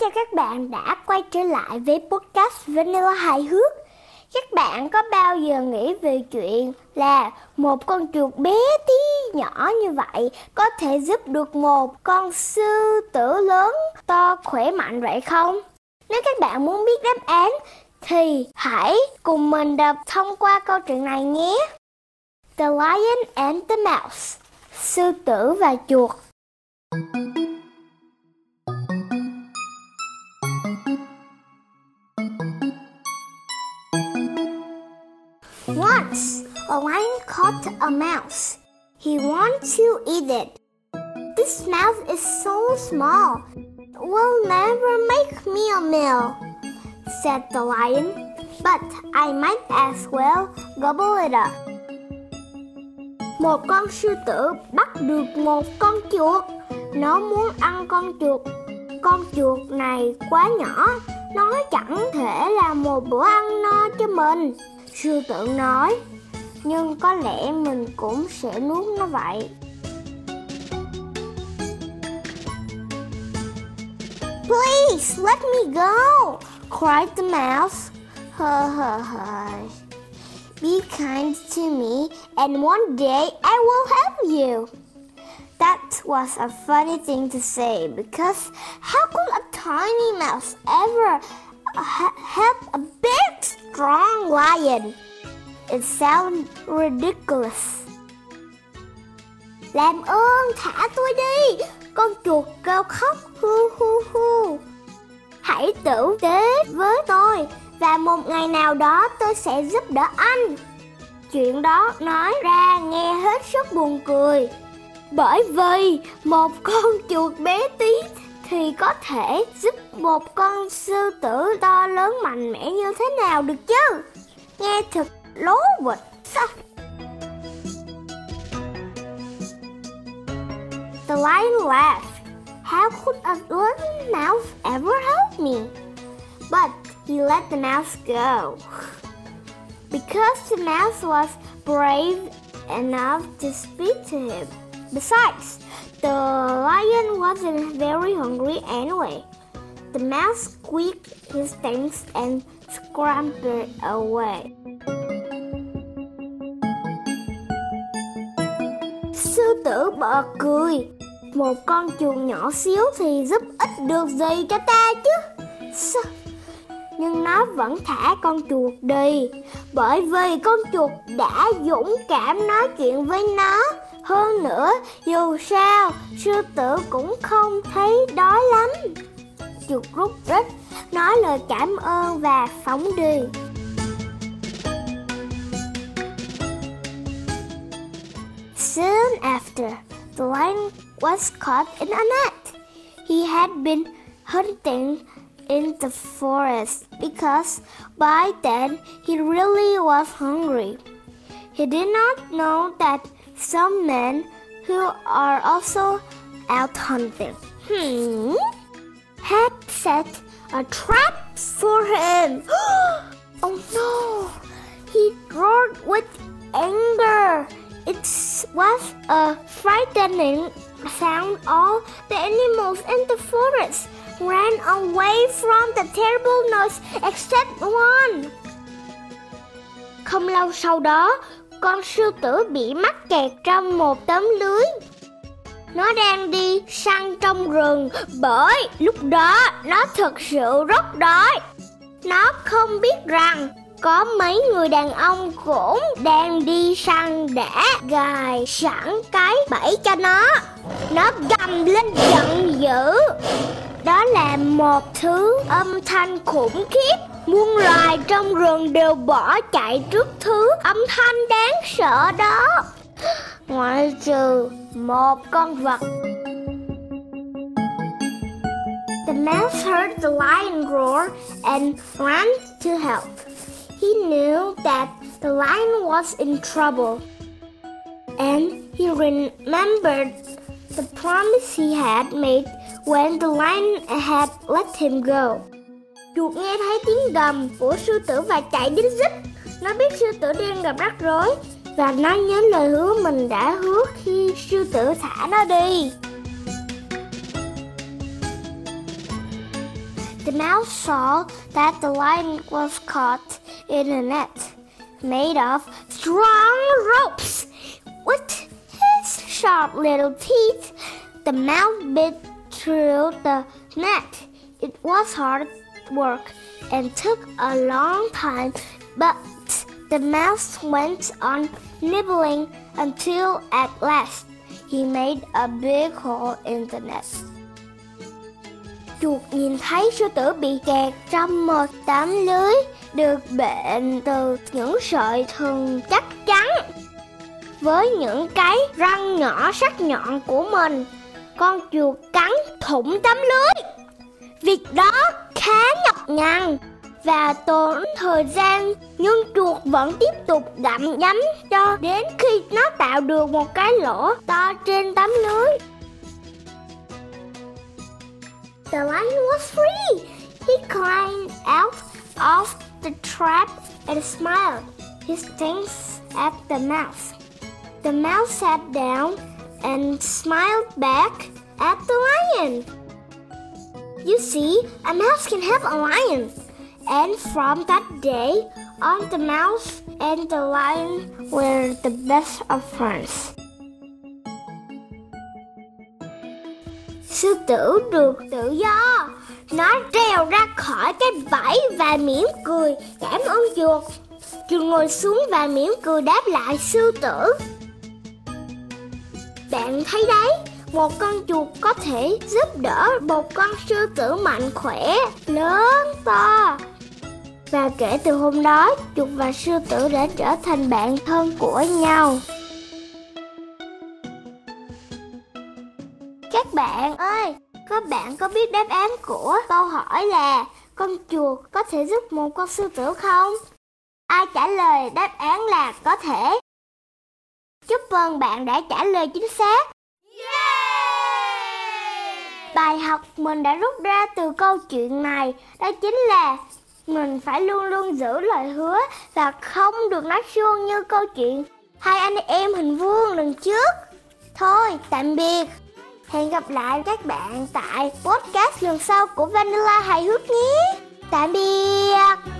chào các bạn đã quay trở lại với podcast Vanilla hài hước. Các bạn có bao giờ nghĩ về chuyện là một con chuột bé tí nhỏ như vậy có thể giúp được một con sư tử lớn, to, khỏe mạnh vậy không? Nếu các bạn muốn biết đáp án, thì hãy cùng mình đọc thông qua câu chuyện này nhé. The Lion and the Mouse, Sư tử và chuột Once, a lion caught a mouse. He wanted to eat it. This mouse is so small, it will never make me a meal, said the lion. But I might as well gobble it up. Một con sư tử bắt được một con chuột. Nó muốn ăn con chuột. Con chuột này quá nhỏ, nó chẳng thể là một bữa ăn no cho mình. Sư tử nói, nhưng có lẽ mình cũng sẽ nuốt nó vậy. Please let me go, cried the mouse. Huh, huh, huh. Be kind to me, and one day I will help you. That was a funny thing to say because how could a tiny mouse ever help a big, strong lion? It sounds ridiculous. Làm ơn thả tôi đi, con chuột kêu khóc hu hu hu. Hãy tử tế với tôi và một ngày nào đó tôi sẽ giúp đỡ anh. Chuyện đó nói ra nghe hết sức buồn cười. Bởi vì một con chuột bé tí thì có thể giúp một con sư tử to lớn mạnh mẽ như thế nào được chứ? Nghe thật lố bịch. Sao? The lion laughed. How could a little mouse ever help me? But he let the mouse go. Because the mouse was brave enough to speak to him. Besides, the lion wasn't very hungry anyway. The mouse squeaked his thanks and scrambled away. Sư tử bật cười. Một con chuột nhỏ xíu thì giúp ích được gì cho ta chứ? Sao? Nhưng nó vẫn thả con chuột đi Bởi vì con chuột đã dũng cảm nói chuyện với nó hơn nữa, dù sao, sư tử cũng không thấy đói lắm Chuột rút rít, nói lời cảm ơn và phóng đi Soon after, the lion was caught in a net. He had been hunting in the forest because by then he really was hungry. He did not know that some men who are also out hunting hmm, had set a trap for him. oh no! He roared with anger. It was a frightening sound. All the animals in the forest ran away from the terrible noise except one. Không lâu sau đó, con sư tử bị mắc kẹt trong một tấm lưới. Nó đang đi săn trong rừng bởi lúc đó nó thực sự rất đói. Nó không biết rằng có mấy người đàn ông cũng đang đi săn để gài sẵn cái bẫy cho nó. Nó gầm lên giận dữ. Đó là một thứ âm thanh khủng khiếp. Muôn loài trong rừng đều bỏ chạy trước thứ âm thanh đáng sợ đó. Ngoại trừ một con vật. The mouse heard the lion roar and ran to help. He knew that the lion was in trouble. And he remembered the promise he had made when the lion had let him go. Chuột nghe thấy tiếng gầm của sư tử và chạy đến giúp. Nó biết sư tử đang gặp rắc rối và nó nhớ lời hứa mình đã hứa khi sư tử thả nó đi. The mouse saw that the lion was caught in a net made of strong ropes. With his sharp little teeth, the mouse bit through the net. It was hard work and took a long time, but the mouse went on nibbling until at last he made a big hole in the nest. Chuột nhìn thấy sư tử bị kẹt trong một tấm lưới được bệnh từ những sợi thừng chắc chắn. Với những cái răng nhỏ sắc nhọn của mình, con chuột cắn thủng tấm lưới. Việc đó khá nhọc nhằn và tốn thời gian, nhưng chuột vẫn tiếp tục gặm nhấm cho đến khi nó tạo được một cái lỗ to trên tấm lưới. The lion was free. He climbed out of the trap and smiled. He stinks at the mouse. The mouse sat down and smiled back at the lion. You see, a mouse can help a lion. And from that day on, the mouse and the lion were the best of friends. Sư tử được tự do. Nó treo ra khỏi cái bẫy và mỉm cười cảm ơn chuột. Chuột ngồi xuống và mỉm cười đáp lại sư tử. Bạn thấy đấy, một con chuột có thể giúp đỡ một con sư tử mạnh khỏe, lớn to. Và kể từ hôm đó, chuột và sư tử đã trở thành bạn thân của nhau. Các bạn ơi, các bạn có biết đáp án của câu hỏi là con chuột có thể giúp một con sư tử không? Ai trả lời đáp án là có thể. Chúc mừng bạn đã trả lời chính xác. Bài học mình đã rút ra từ câu chuyện này đó chính là mình phải luôn luôn giữ lời hứa và không được nói suông như câu chuyện hai anh em hình vuông lần trước. Thôi, tạm biệt. Hẹn gặp lại các bạn tại podcast lần sau của Vanilla hài hước nhé. Tạm biệt.